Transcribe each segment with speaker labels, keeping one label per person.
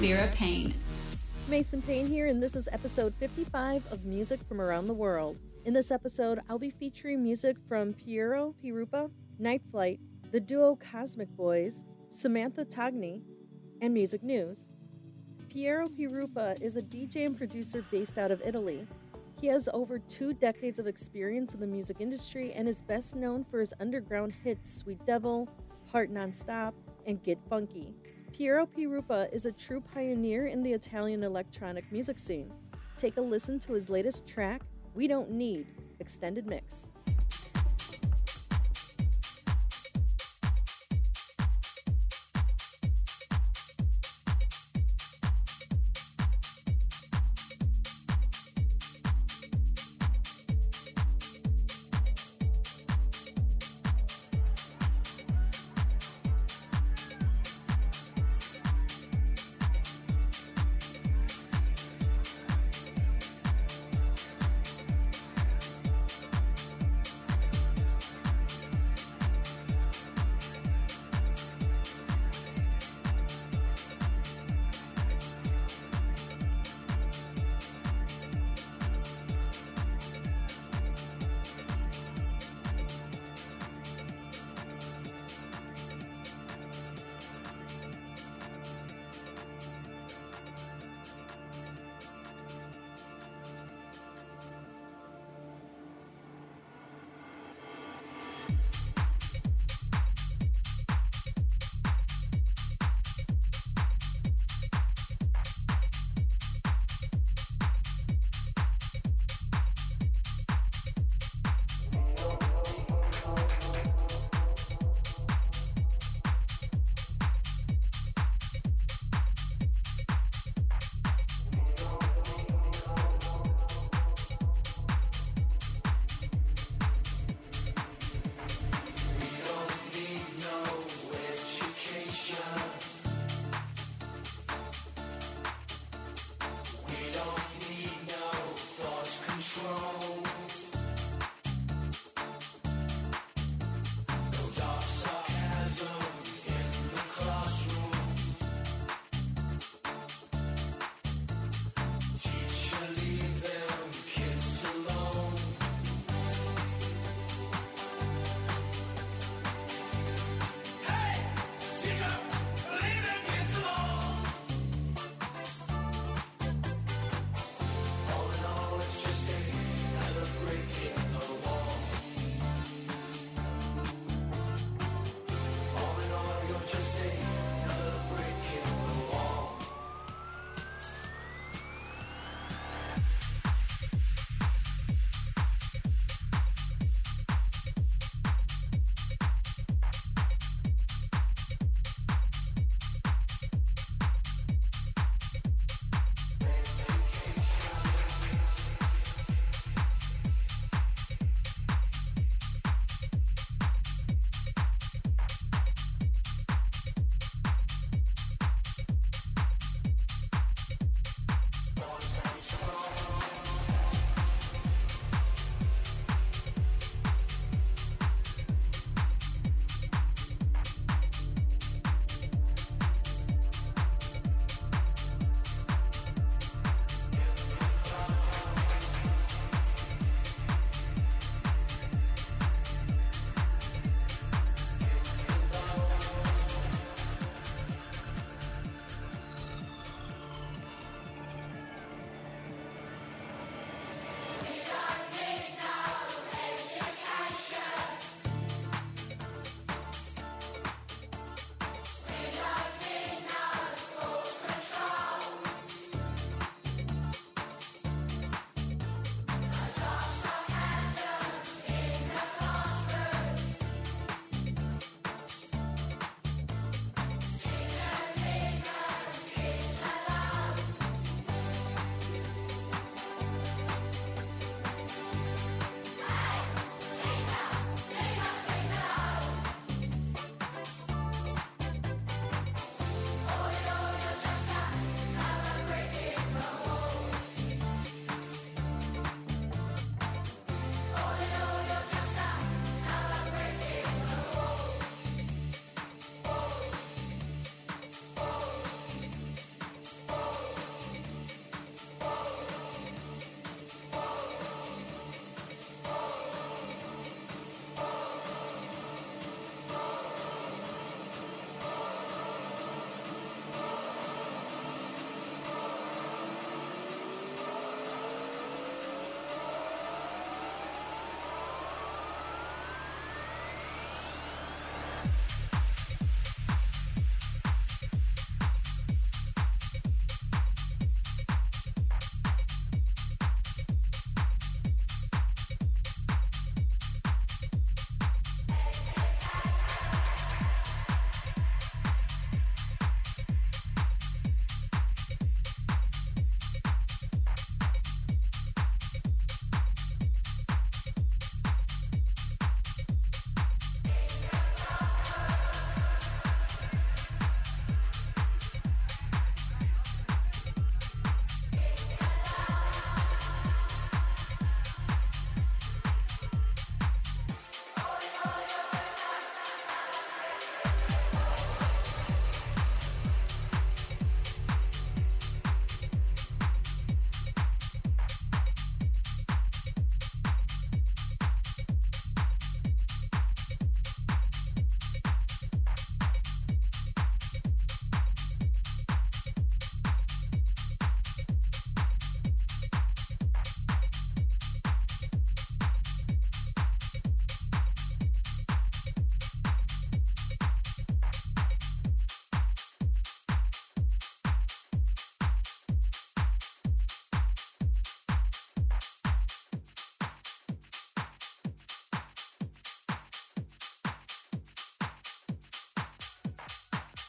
Speaker 1: Vera Paine.
Speaker 2: Mason Paine here, and this is episode 55 of Music from Around the World. In this episode, I'll be featuring music from Piero Pirupa, Nite Fleit, the duo Cosmic Boys, Samantha Togni, and music news. Piero Pirupa is a DJ and producer based out of Italy. He has over two decades of experience in the music industry and is best known for his underground hits Sweet Devil, Heart Nonstop, and Get Funky. Piero Pirupa is a true pioneer in the Italian electronic music scene. Take a listen to his latest track, We Don't Need, extended mix.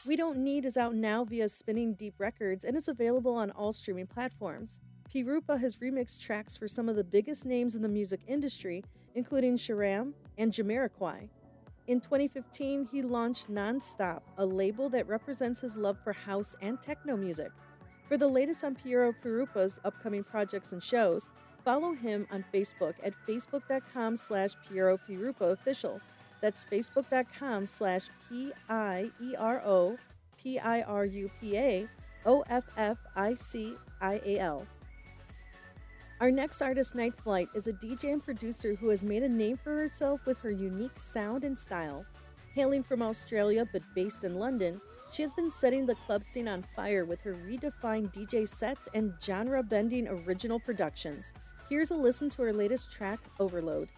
Speaker 2: We Don't Need is out now via Spinning Deep Records and is available on all streaming platforms. Pirupa has remixed tracks for some of the biggest names in the music industry, including Sharam and Jamiroquai. In 2015, he launched Nonstop, a label that represents his love for house and techno music. For the latest on Piero Pirupa's upcoming projects and shows, follow him on Facebook at facebook.com slash Piero Pirupa official. That's facebook.com slash P-I-E-R-O P-I-R-U-P-A O-F-F-I-C-I-A-L. Our next artist, Nite Fleit, is a DJ and producer who has made a name for herself with her unique sound and style. Hailing from Australia but based in London, she has been setting the club scene on fire with her redefined DJ sets and genre bending original productions. Here's a listen to her latest track, Overload.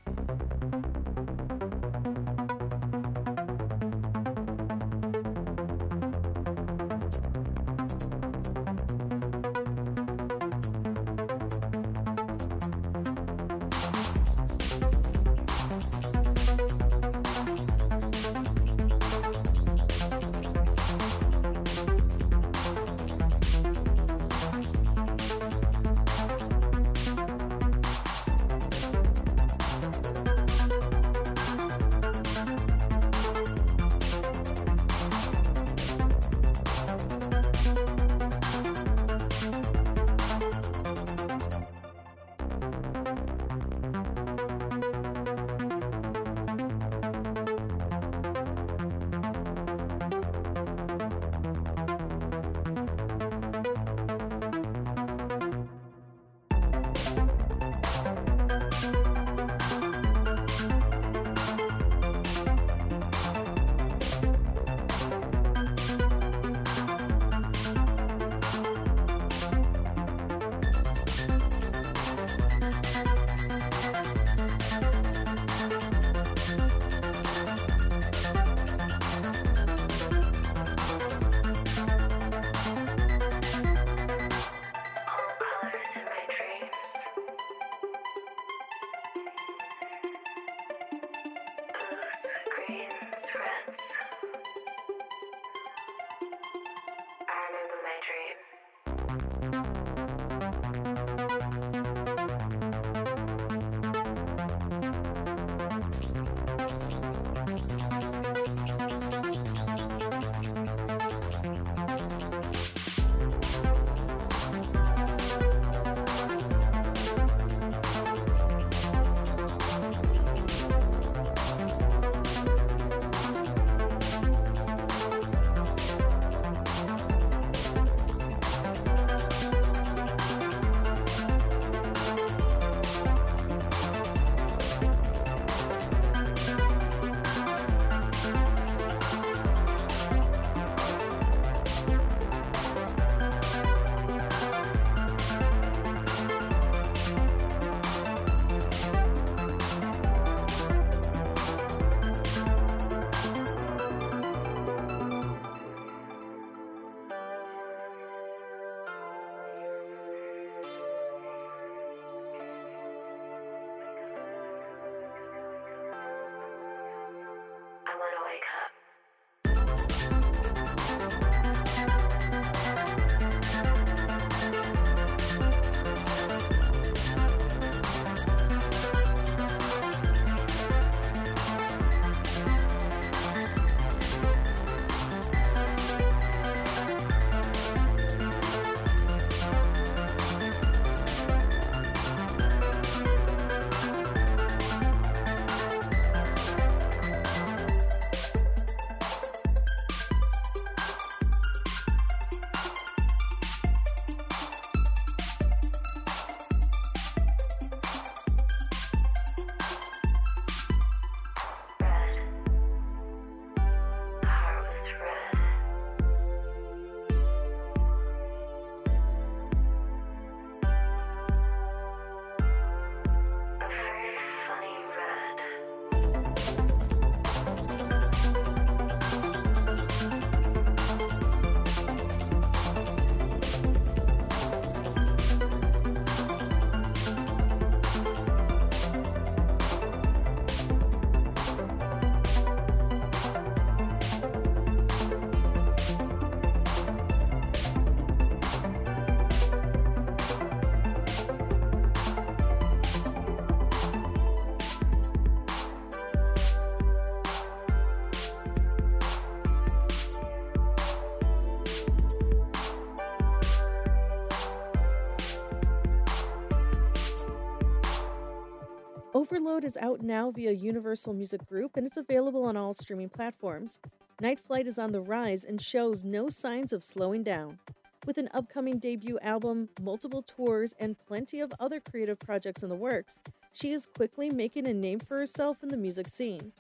Speaker 2: Overload is out now via Universal Music Group and it's available on all streaming platforms. Nite Fleit is on the rise and shows no signs of slowing down. With an upcoming debut album, multiple tours, and plenty of other creative projects in the works, she is quickly making a name for herself in the music scene.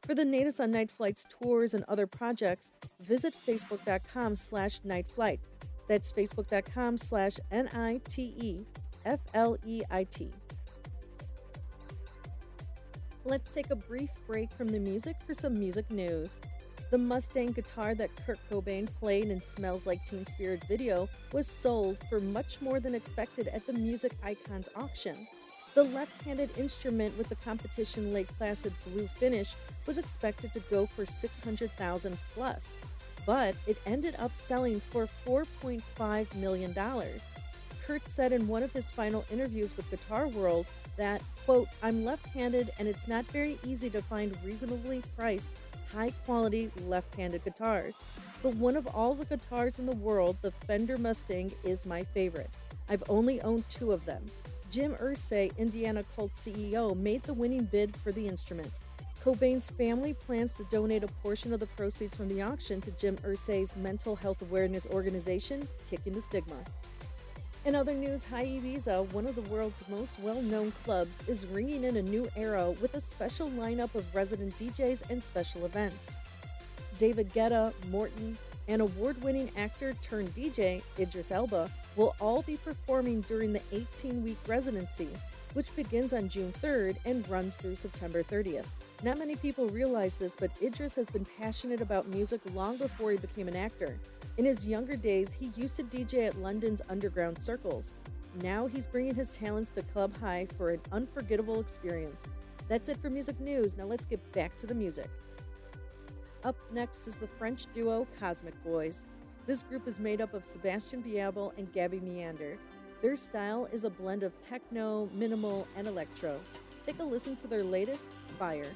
Speaker 2: For the latest on Nite Fleit's tours and other projects, visit facebook.com slash nitefleit. That's facebook.com slash N-I-T-E-F-L-E-I-T. Let's take a brief break from the music for some music news. The Mustang guitar that Kurt Cobain played in Smells Like Teen Spirit video was sold for much more than expected at the Music Icons auction. The left handed instrument with the competition Lake Placid blue finish was expected to go for 600,000 plus, but it ended up selling for $4.5 million. Kurt said in one of his final interviews with Guitar World that, quote, I'm left handed and it's not very easy to find reasonably priced high quality left handed guitars. But one of all the guitars in the world, the Fender Mustang is my favorite. I've only owned two of them. Jim Irsay, Indiana Cult CEO, made the winning bid for the instrument. Cobain's family plans to donate a portion of the proceeds from the auction to Jim Irsay's mental health awareness organization, Kicking the Stigma. In other news, Hï Ibiza, one of the world's most well known clubs, is ringing in a new era with a special lineup of resident DJs and special events. David Guetta, Morten, and award winning actor turned DJ, Idris Elba, will all be performing during the 18 week residency, which begins on June 3rd and runs through September 30th. Not many people realize this, but Idris has been passionate about music long before he became an actor. In his younger days, he used to DJ at London's underground circles. Now he's bringing his talents to Club High for an unforgettable experience. That's it for music news. Now let's get back to the music. Up next is the French duo Cosmic Boys. This group is made up of Sebastian Biabel and Gaby Meander. Their style is a blend of techno, minimal, and electro. Take a listen to their latest, Fire.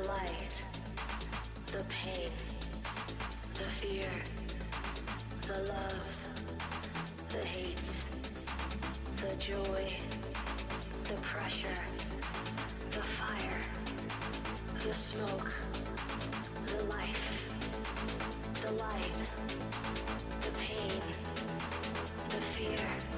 Speaker 1: The light, the pain, the fear, the love, the hate, the joy, the pressure, the fire, the smoke, the life, the light, the pain, the fear,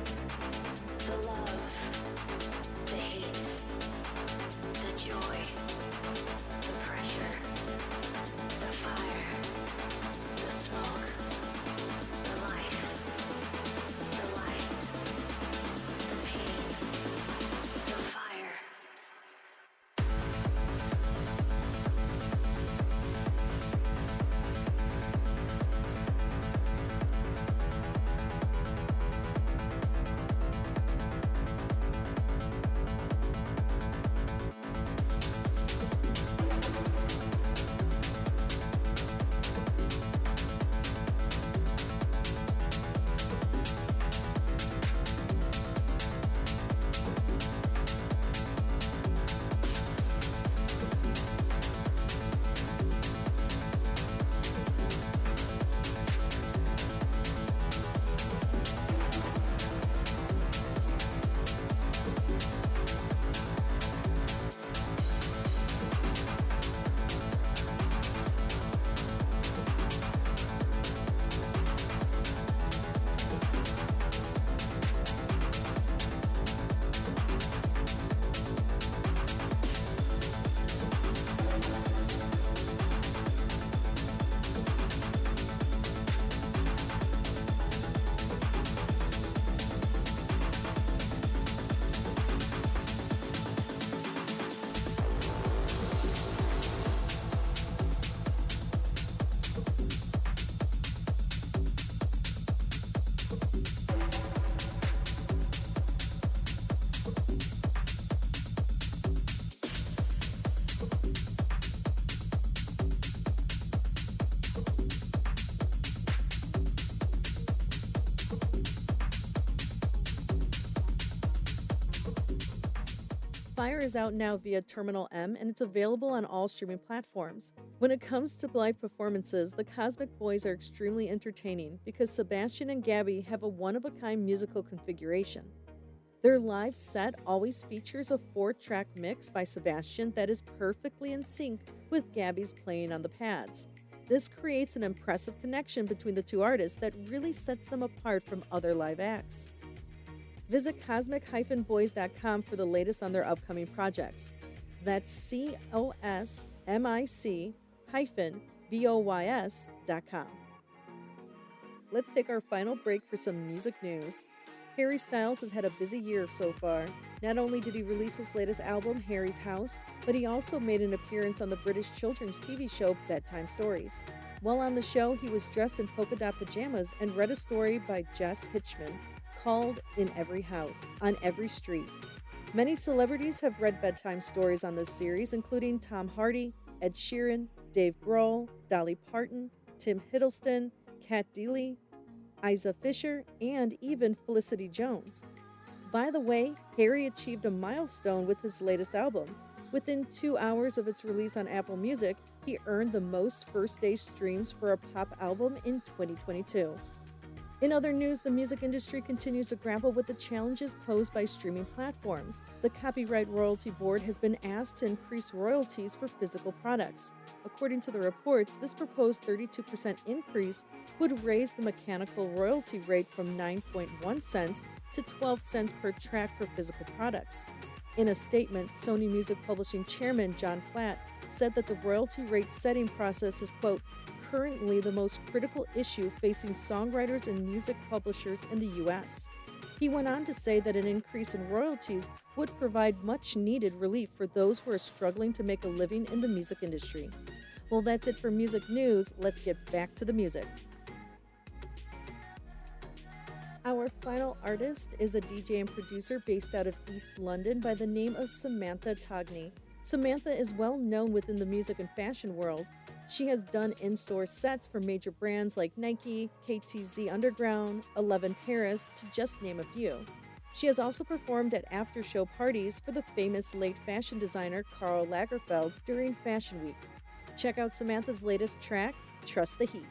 Speaker 1: Fire
Speaker 2: is out now via Terminal M and it's available on all streaming platforms. When it comes to live performances, the Cosmic Boys are extremely entertaining because Sebastian and Gabby have a one of a kind musical configuration. Their live set always features a four track mix by Sebastian that is perfectly in sync with Gabby's playing on the pads. This creates an impressive connection between the two artists that really sets them apart from other live acts. Visit cosmic-boys.com for the latest on their upcoming projects. That's C O S M I C hyphen B O Y S dot com. Let's take our final break for some music news. Harry Styles has had a busy year so far. Not only did he release his latest album, Harry's House, but he also made an appearance on the British children's TV show Bedtime Stories. While on the show, he was dressed in polka dot pajamas and read a story by Jess Hitchman called In Every House, on Every Street. Many celebrities have read bedtime stories on this series, including Tom Hardy, Ed Sheeran, Dave Grohl, Dolly Parton, Tim Hiddleston, Cat Deeley, Isla Fisher, and even Felicity Jones. By the way, Harry achieved a milestone with his latest album. Within two hours of its release on Apple Music, he earned the most first day streams for a pop album in 2022. In other news, the music industry continues to grapple with the challenges posed by streaming platforms. The Copyright Royalty Board has been asked to increase royalties for physical products. According to the reports, this proposed 32% increase would raise the mechanical royalty rate from 9.1 cents to 12 cents per track for physical products. In a statement, Sony Music Publishing chairman John Platt said that the royalty rate setting process is, quote, currently the most critical issue facing songwriters and music publishers in the U.S. He went on to say that an increase in royalties would provide much needed relief for those who are struggling to make a living in the music industry. Well, that's it for music news. Let's get back to the music. Our final artist is a DJ and producer based out of East London by the name of Samantha Togni. Samantha is well known within the music and fashion world. She has done in store sets for major brands like Nike, KTZ Underground, Eleven Paris, to just name a few. She has also performed at after show parties for the famous late fashion designer Karl Lagerfeld during Fashion Week. Check out Samantha's latest track, Trust the Heat.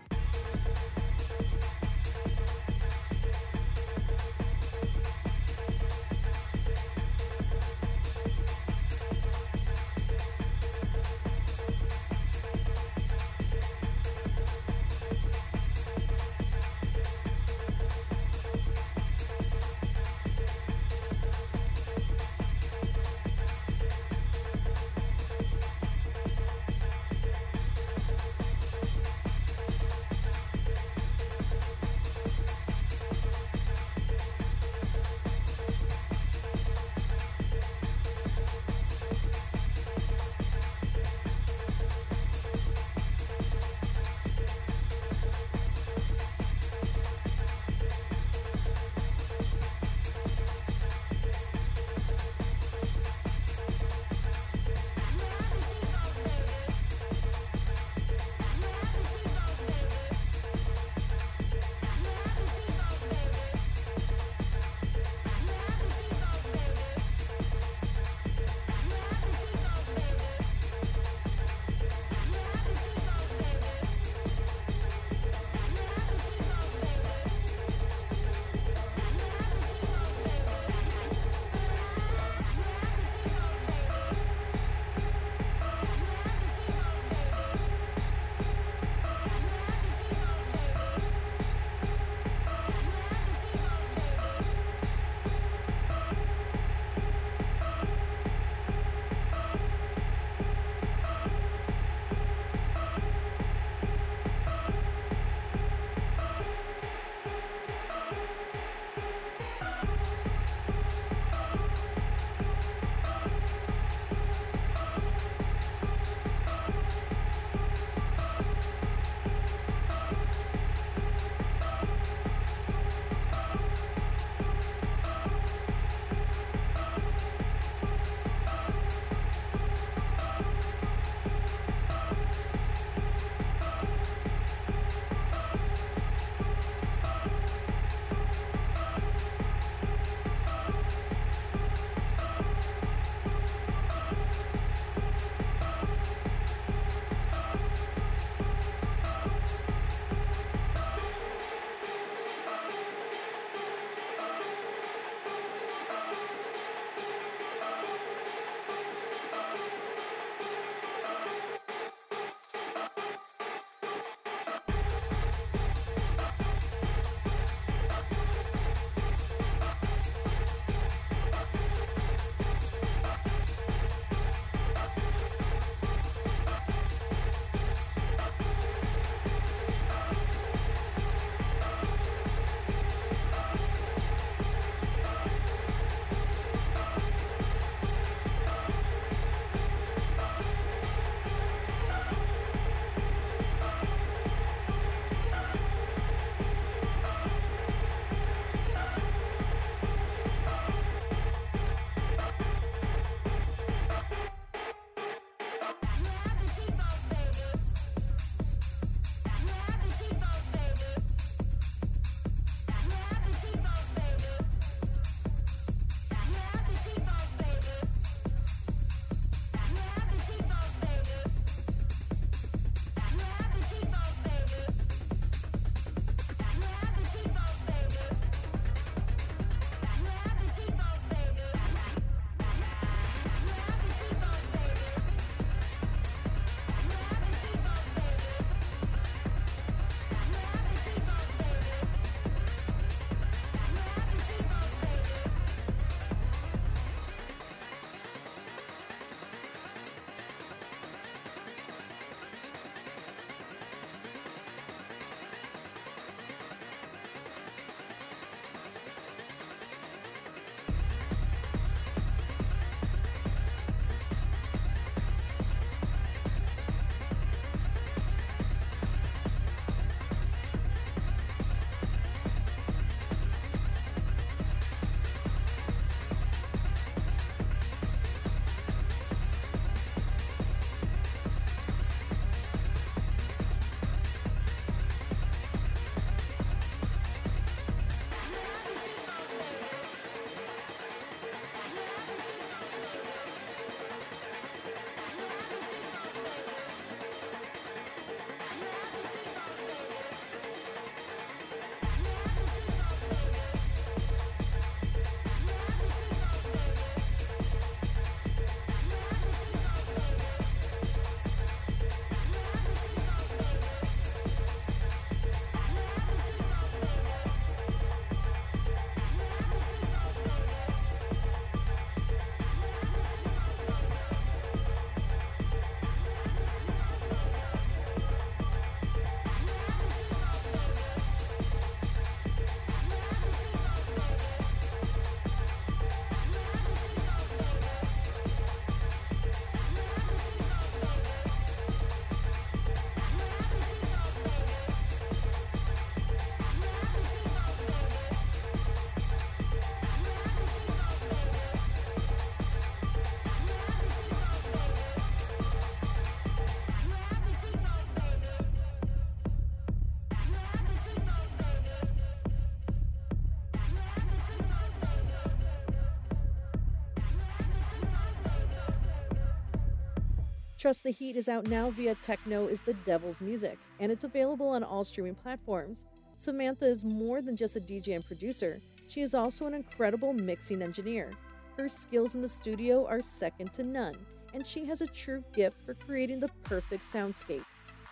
Speaker 2: Trust the Heat is out now via Techno is the Devil's Music, and it's available on all streaming platforms. Samantha is more than just a DJ and producer, she is also an incredible mixing engineer. Her skills in the studio are second to none, and she has a true gift for creating the perfect soundscape.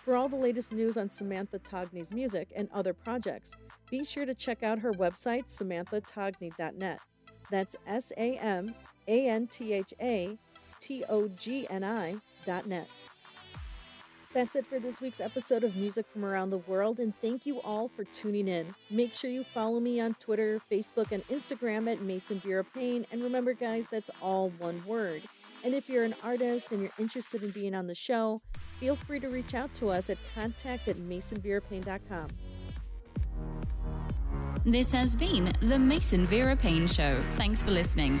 Speaker 2: For all the latest news on Samantha Togni's music and other projects, be sure to check out her website, samanthatogni.net. That's S A M A N T H A T O G N I That's it for this week's episode of Music from Around the World, and thank you all for tuning in. Make sure you follow me on Twitter, Facebook, and Instagram at Mason Vera Paine, and remember, guys, that's all one word. And if you're an artist and you're interested in being on the show, feel free to reach out to us at contact at masonverapaine.com.
Speaker 3: This has been the Mason Vera Paine Show. Thanks for listening.